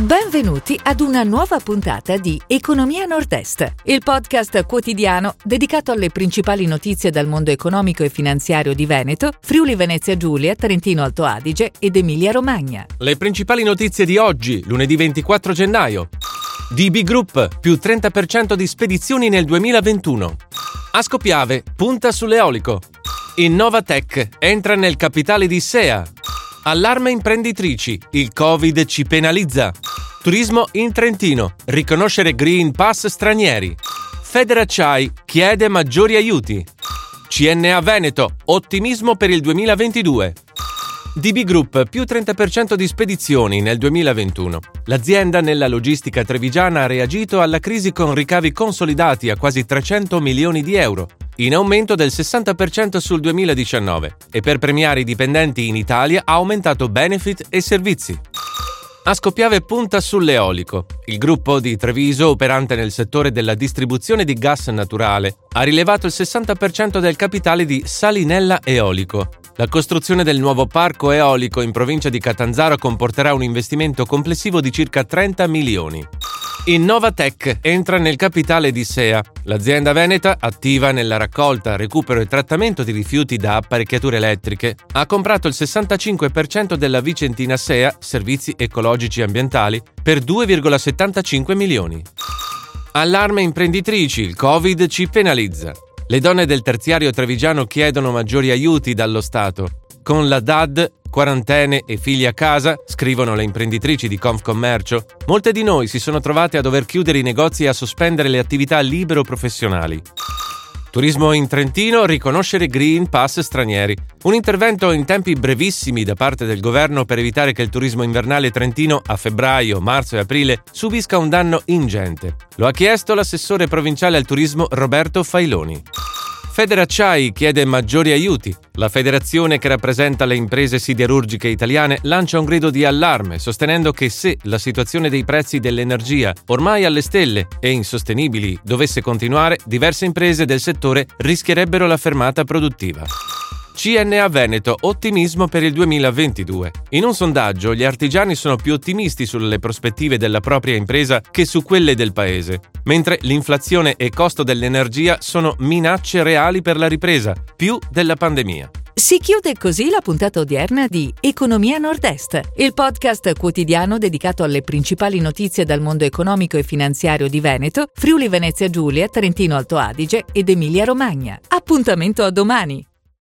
Benvenuti ad una nuova puntata di Economia Nord-Est, il podcast quotidiano dedicato alle principali notizie dal mondo economico e finanziario di Veneto, Friuli Venezia Giulia, Trentino Alto Adige ed Emilia Romagna. Le principali notizie di oggi, lunedì 24 gennaio. DB Group, più 30% di spedizioni nel 2021. Asco Piave, punta sull'eolico. Innovatech, entra nel capitale di SEA. Allarme imprenditrici, il Covid ci penalizza. Turismo in Trentino, riconoscere Green Pass stranieri. Federacciai chiede maggiori aiuti. CNA Veneto, ottimismo per il 2022. DB Group più 30% di spedizioni nel 2021. L'azienda nella logistica trevigiana ha reagito alla crisi con ricavi consolidati a quasi 300 milioni di euro, in aumento del 60% sul 2019 e per premiare i dipendenti in Italia ha aumentato benefit e servizi. Ascopiave punta sull'eolico. Il gruppo di Treviso, operante nel settore della distribuzione di gas naturale, ha rilevato il 60% del capitale di Salinella Eolico. La costruzione del nuovo parco eolico in provincia di Catanzaro comporterà un investimento complessivo di circa 30 milioni. Innovatech entra nel capitale di SEA. L'azienda veneta, attiva nella raccolta, recupero e trattamento di rifiuti da apparecchiature elettriche, ha comprato il 65% della Vicentina SEA, servizi ecologici e ambientali, per 2,75 milioni. Allarme imprenditrici, il Covid ci penalizza. Le donne del terziario trevigiano chiedono maggiori aiuti dallo Stato. Con la DAD quarantene e figli a casa, scrivono le imprenditrici di Confcommercio, molte di noi si sono trovate a dover chiudere i negozi e a sospendere le attività libero-professionali. Turismo in Trentino, riconoscere Green Pass stranieri. Un intervento in tempi brevissimi da parte del governo per evitare che il turismo invernale trentino a febbraio, marzo e aprile subisca un danno ingente. Lo ha chiesto l'assessore provinciale al turismo Roberto Failoni. Federacciai chiede maggiori aiuti. La federazione che rappresenta le imprese siderurgiche italiane lancia un grido di allarme, sostenendo che se la situazione dei prezzi dell'energia, ormai alle stelle e insostenibili, dovesse continuare, diverse imprese del settore rischierebbero la fermata produttiva. CNA Veneto, ottimismo per il 2022. In un sondaggio gli artigiani sono più ottimisti sulle prospettive della propria impresa che su quelle del paese, mentre l'inflazione e costo dell'energia sono minacce reali per la ripresa, più della pandemia. Si chiude così la puntata odierna di Economia Nord-Est, il podcast quotidiano dedicato alle principali notizie dal mondo economico e finanziario di Veneto, Friuli Venezia Giulia, Trentino Alto Adige ed Emilia Romagna. Appuntamento a domani!